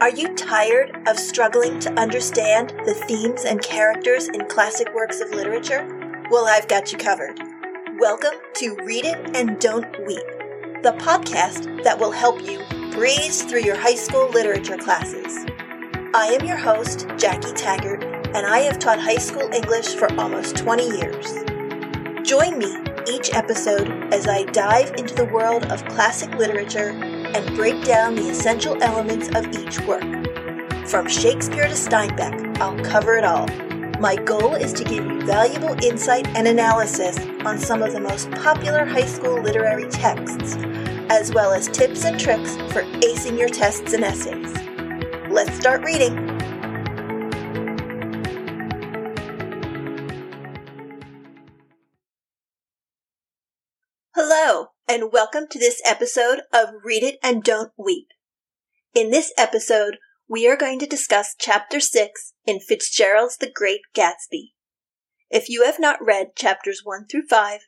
Are you tired of struggling to understand the themes and characters in classic works of literature? Well, I've got you covered. Welcome to Read It and Don't Weep, the podcast that will help you breeze through your high school literature classes. I am your host, Jackie Taggart, and I have taught high school English for almost 20 years. Join me each episode as I dive into the world of classic literature and break down the essential elements of each work. From Shakespeare to Steinbeck, I'll cover it all. My goal is to give you valuable insight and analysis on some of the most popular high school literary texts, as well as tips and tricks for acing your tests and essays. Let's start reading. And welcome to this episode of Read It and Don't Weep. In this episode, we are going to discuss Chapter 6 in Fitzgerald's The Great Gatsby. If you have not read chapters 1 through 5,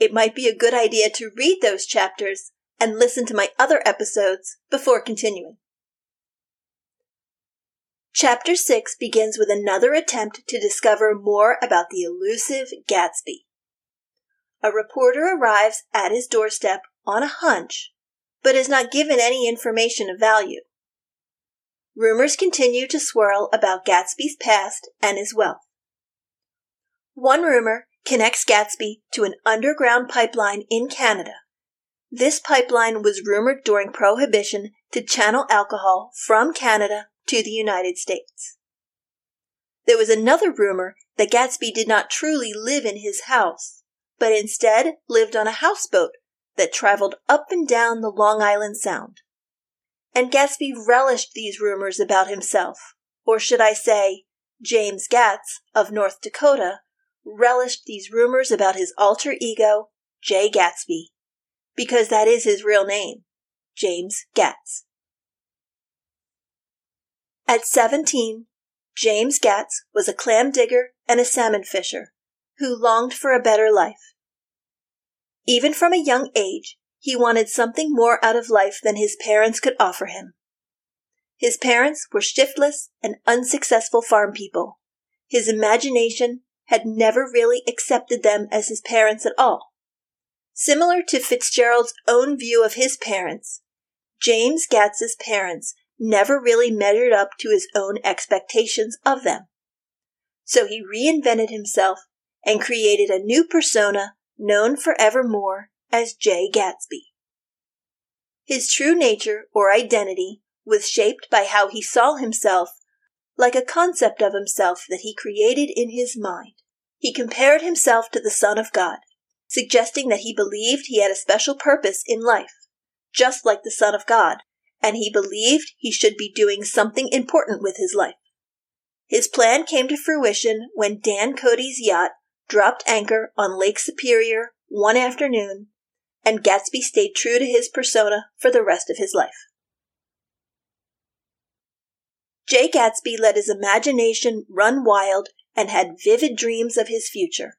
it might be a good idea to read those chapters and listen to my other episodes before continuing. Chapter 6 begins with another attempt to discover more about the elusive Gatsby a reporter arrives at his doorstep on a hunch, but is not given any information of value. Rumors continue to swirl about Gatsby's past and his wealth. One rumor connects Gatsby to an underground pipeline in Canada. This pipeline was rumored during Prohibition to channel alcohol from Canada to the United States. There was another rumor that Gatsby did not truly live in his house but instead lived on a houseboat that traveled up and down the Long Island Sound. And Gatsby relished these rumors about himself, or should I say, James Gatz of North Dakota relished these rumors about his alter ego, Jay Gatsby, because that is his real name, James Gatz. At 17, James Gatz was a clam digger and a salmon fisher who longed for a better life. Even from a young age, he wanted something more out of life than his parents could offer him. His parents were shiftless and unsuccessful farm people. His imagination had never really accepted them as his parents at all. Similar to Fitzgerald's own view of his parents, James Gatz's parents never really measured up to his own expectations of them. So he reinvented himself and created a new persona known forevermore as Jay Gatsby. His true nature or identity was shaped by how he saw himself like a concept of himself that he created in his mind. He compared himself to the Son of God, suggesting that he believed he had a special purpose in life, just like the Son of God, and he believed he should be doing something important with his life. His plan came to fruition when Dan Cody's yacht dropped anchor on Lake Superior one afternoon, and Gatsby stayed true to his persona for the rest of his life. Jay Gatsby let his imagination run wild and had vivid dreams of his future.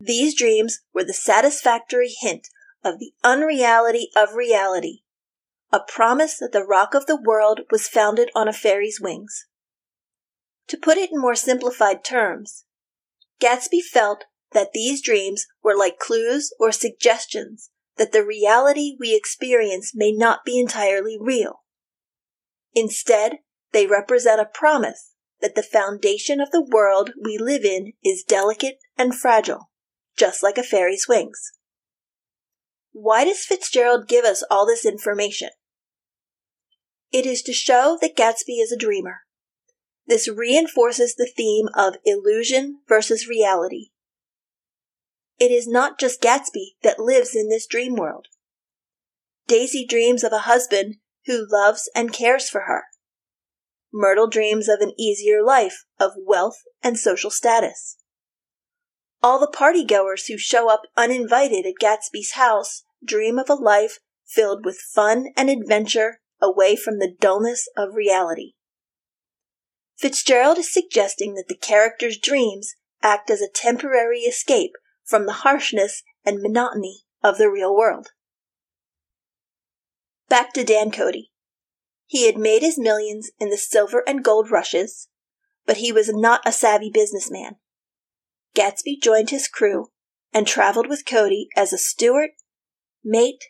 These dreams were the satisfactory hint of the unreality of reality, a promise that the rock of the world was founded on a fairy's wings. To put it in more simplified terms, Gatsby felt that these dreams were like clues or suggestions that the reality we experience may not be entirely real. Instead, they represent a promise that the foundation of the world we live in is delicate and fragile, just like a fairy's wings. Why does Fitzgerald give us all this information? It is to show that Gatsby is a dreamer. This reinforces the theme of illusion versus reality. It is not just Gatsby that lives in this dream world. Daisy dreams of a husband who loves and cares for her. Myrtle dreams of an easier life of wealth and social status. All the party goers who show up uninvited at Gatsby's house dream of a life filled with fun and adventure away from the dullness of reality. Fitzgerald is suggesting that the character's dreams act as a temporary escape from the harshness and monotony of the real world. Back to Dan Cody. He had made his millions in the silver and gold rushes, but he was not a savvy businessman. Gatsby joined his crew and traveled with Cody as a steward, mate,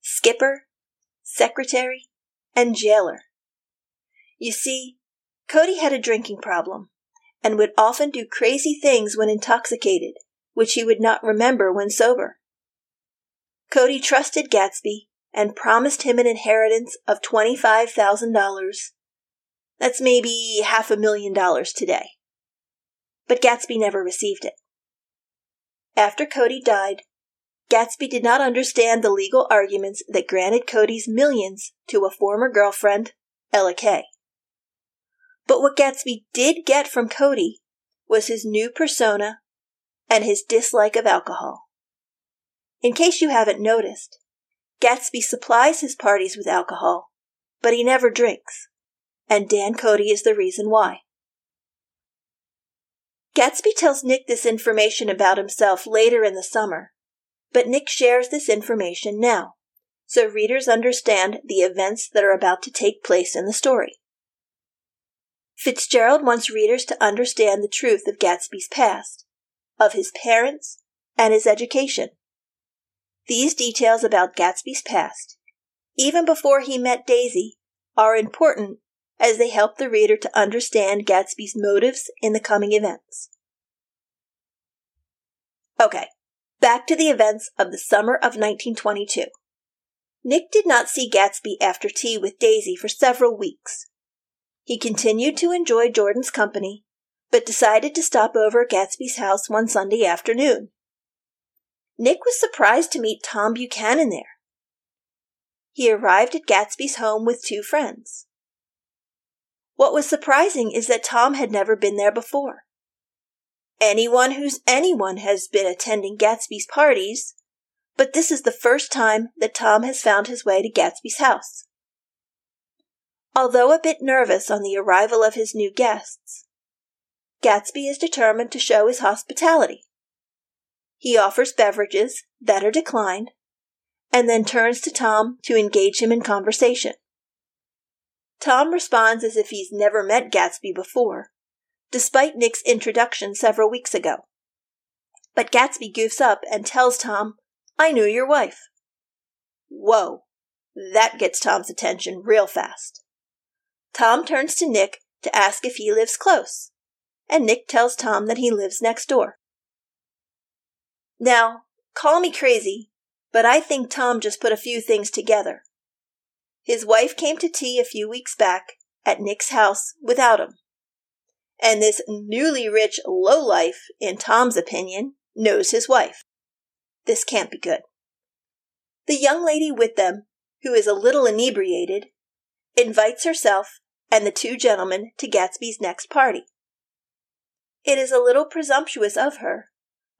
skipper, secretary, and jailer. You see, Cody had a drinking problem and would often do crazy things when intoxicated, which he would not remember when sober. Cody trusted Gatsby and promised him an inheritance of $25,000. That's maybe half a million dollars today. But Gatsby never received it. After Cody died, Gatsby did not understand the legal arguments that granted Cody's millions to a former girlfriend, Ella Kay. But what Gatsby did get from Cody was his new persona and his dislike of alcohol. In case you haven't noticed, Gatsby supplies his parties with alcohol, but he never drinks, and Dan Cody is the reason why. Gatsby tells Nick this information about himself later in the summer, but Nick shares this information now, so readers understand the events that are about to take place in the story. Fitzgerald wants readers to understand the truth of Gatsby's past, of his parents, and his education. These details about Gatsby's past, even before he met Daisy, are important as they help the reader to understand Gatsby's motives in the coming events. Okay, back to the events of the summer of 1922. Nick did not see Gatsby after tea with Daisy for several weeks. He continued to enjoy Jordan's company, but decided to stop over at Gatsby's house one Sunday afternoon. Nick was surprised to meet Tom Buchanan there. He arrived at Gatsby's home with two friends. What was surprising is that Tom had never been there before. Anyone who's anyone has been attending Gatsby's parties, but this is the first time that Tom has found his way to Gatsby's house. Although a bit nervous on the arrival of his new guests, Gatsby is determined to show his hospitality. He offers beverages that are declined and then turns to Tom to engage him in conversation. Tom responds as if he's never met Gatsby before, despite Nick's introduction several weeks ago. But Gatsby goofs up and tells Tom, I knew your wife. Whoa, that gets Tom's attention real fast. Tom turns to Nick to ask if he lives close, and Nick tells Tom that he lives next door. Now, call me crazy, but I think Tom just put a few things together. His wife came to tea a few weeks back at Nick's house without him. And this newly rich lowlife, in Tom's opinion, knows his wife. This can't be good. The young lady with them, who is a little inebriated, invites herself and the two gentlemen to Gatsby's next party. It is a little presumptuous of her,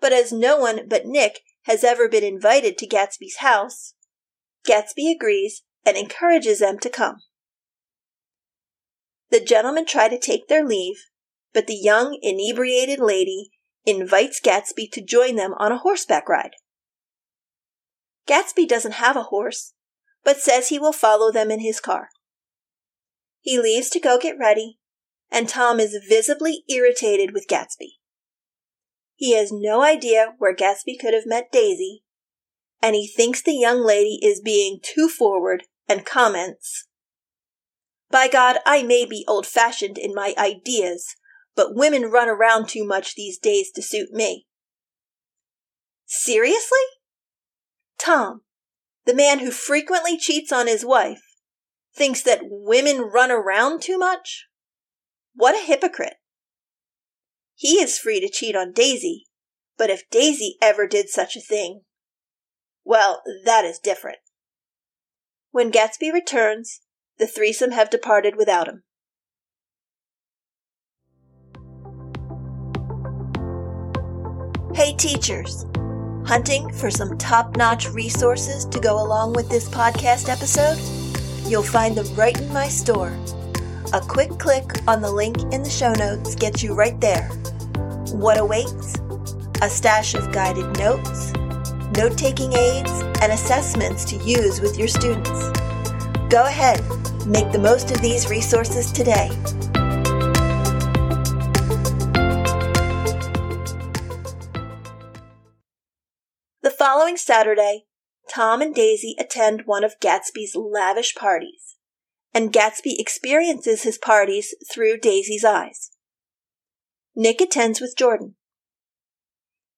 but as no one but Nick has ever been invited to Gatsby's house, Gatsby agrees and encourages them to come. The gentlemen try to take their leave, but the young, inebriated lady invites Gatsby to join them on a horseback ride. Gatsby doesn't have a horse, but says he will follow them in his car. He leaves to go get ready, and Tom is visibly irritated with Gatsby. He has no idea where Gatsby could have met Daisy, and he thinks the young lady is being too forward and comments, By God, I may be old fashioned in my ideas, but women run around too much these days to suit me. Seriously? Tom, the man who frequently cheats on his wife, thinks that women run around too much? What a hypocrite. He is free to cheat on Daisy, but if Daisy ever did such a thing, well, that is different. When Gatsby returns, the threesome have departed without him. Hey, teachers! Hunting for some top notch resources to go along with this podcast episode? You'll find them right in my store. A quick click on the link in the show notes gets you right there. What awaits? A stash of guided notes, note taking aids, and assessments to use with your students. Go ahead, Make the most of these resources today. The following Saturday, Tom and Daisy attend one of Gatsby's lavish parties, and Gatsby experiences his parties through Daisy's eyes. Nick attends with Jordan.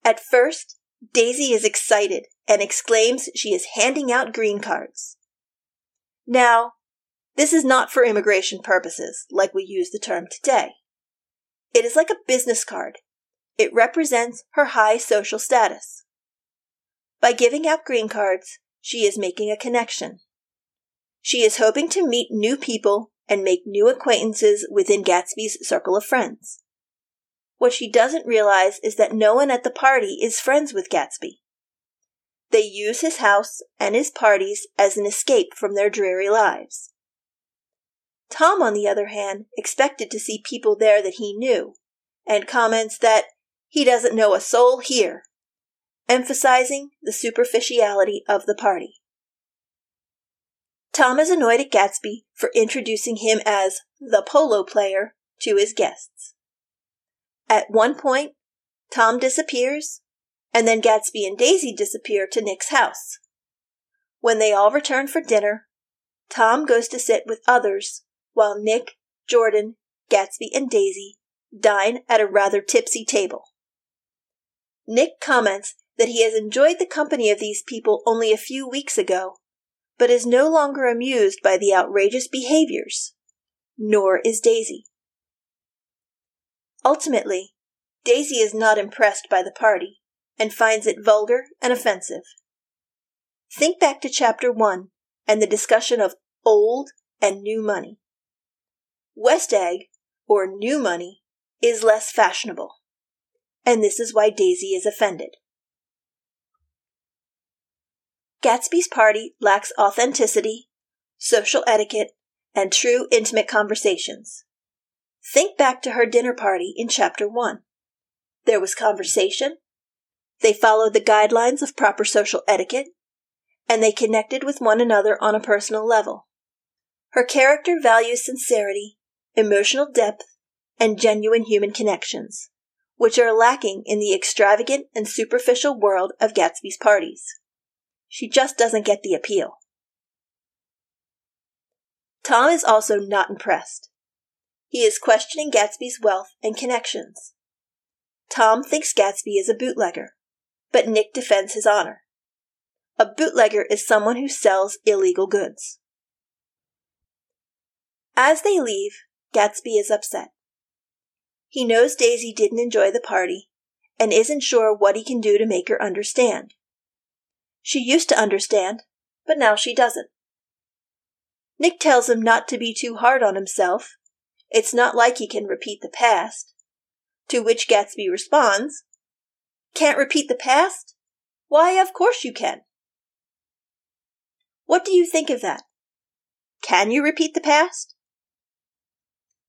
At first, Daisy is excited and exclaims she is handing out green cards. Now, this is not for immigration purposes, like we use the term today. It is like a business card. It represents her high social status. By giving out green cards, she is making a connection. She is hoping to meet new people and make new acquaintances within Gatsby's circle of friends. What she doesn't realize is that no one at the party is friends with Gatsby. They use his house and his parties as an escape from their dreary lives. Tom, on the other hand, expected to see people there that he knew, and comments that he doesn't know a soul here emphasizing the superficiality of the party. Tom is annoyed at Gatsby for introducing him as the polo player to his guests. At one point, Tom disappears, and then Gatsby and Daisy disappear to Nick's house. When they all return for dinner, Tom goes to sit with others while Nick, Jordan, Gatsby, and Daisy dine at a rather tipsy table. Nick comments that he has enjoyed the company of these people only a few weeks ago, but is no longer amused by the outrageous behaviors. Nor is Daisy. Ultimately, Daisy is not impressed by the party and finds it vulgar and offensive. Think back to chapter 1 and the discussion of old and new money. West Egg, or new money, is less fashionable, and this is why Daisy is offended. Gatsby's party lacks authenticity, social etiquette, and true intimate conversations. Think back to her dinner party in chapter 1. There was conversation, they followed the guidelines of proper social etiquette, and they connected with one another on a personal level. Her character values sincerity, emotional depth, and genuine human connections, which are lacking in the extravagant and superficial world of Gatsby's parties. She just doesn't get the appeal. Tom is also not impressed. He is questioning Gatsby's wealth and connections. Tom thinks Gatsby is a bootlegger, but Nick defends his honor. A bootlegger is someone who sells illegal goods. As they leave, Gatsby is upset. He knows Daisy didn't enjoy the party and isn't sure what he can do to make her understand. She used to understand, but now she doesn't. Nick tells him not to be too hard on himself. It's not like he can repeat the past. To which Gatsby responds, Can't repeat the past? Why, of course you can. What do you think of that? Can you repeat the past?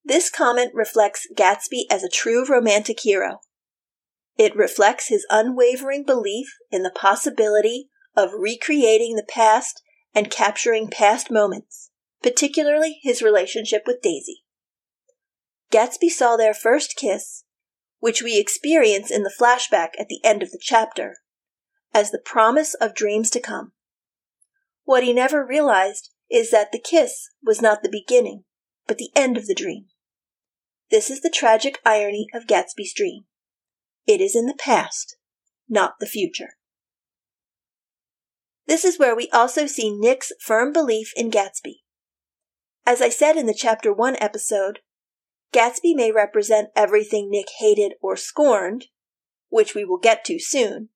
This comment reflects Gatsby as a true romantic hero. It reflects his unwavering belief in the possibility of recreating the past and capturing past moments, particularly his relationship with Daisy. Gatsby saw their first kiss, which we experience in the flashback at the end of the chapter, as the promise of dreams to come. What he never realized is that the kiss was not the beginning, but the end of the dream. This is the tragic irony of Gatsby's dream. It is in the past, not the future. This is where we also see Nick's firm belief in Gatsby. As I said in the Chapter 1 episode, Gatsby may represent everything Nick hated or scorned, which we will get to soon,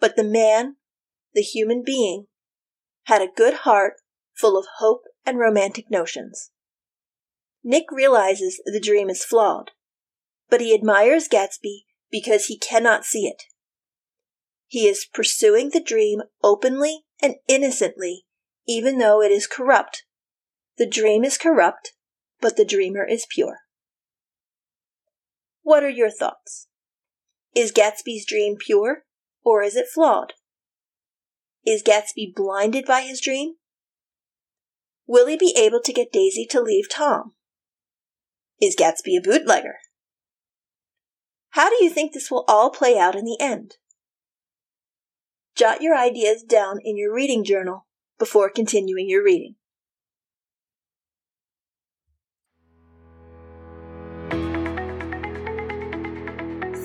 but the man, the human being, had a good heart full of hope and romantic notions. Nick realizes the dream is flawed, but he admires Gatsby because he cannot see it. He is pursuing the dream openly and innocently, even though it is corrupt. The dream is corrupt, but the dreamer is pure. What are your thoughts? Is Gatsby's dream pure, or is it flawed? Is Gatsby blinded by his dream? Will he be able to get Daisy to leave Tom? Is Gatsby a bootlegger? How do you think this will all play out in the end? Jot your ideas down in your reading journal before continuing your reading.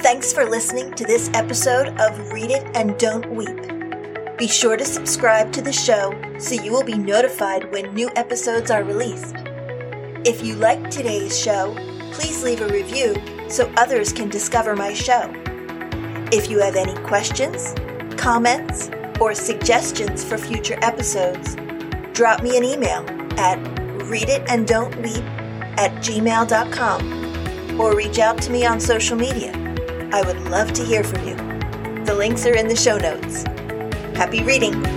Thanks for listening to this episode of Read It and Don't Weep. Be sure to subscribe to the show so you will be notified when new episodes are released. If you liked today's show, please leave a review so others can discover my show. If you have any questions, comments, or suggestions for future episodes, drop me an email at readitanddontweep at gmail.com or reach out to me on social media. I would love to hear from you. The links are in the show notes. Happy reading!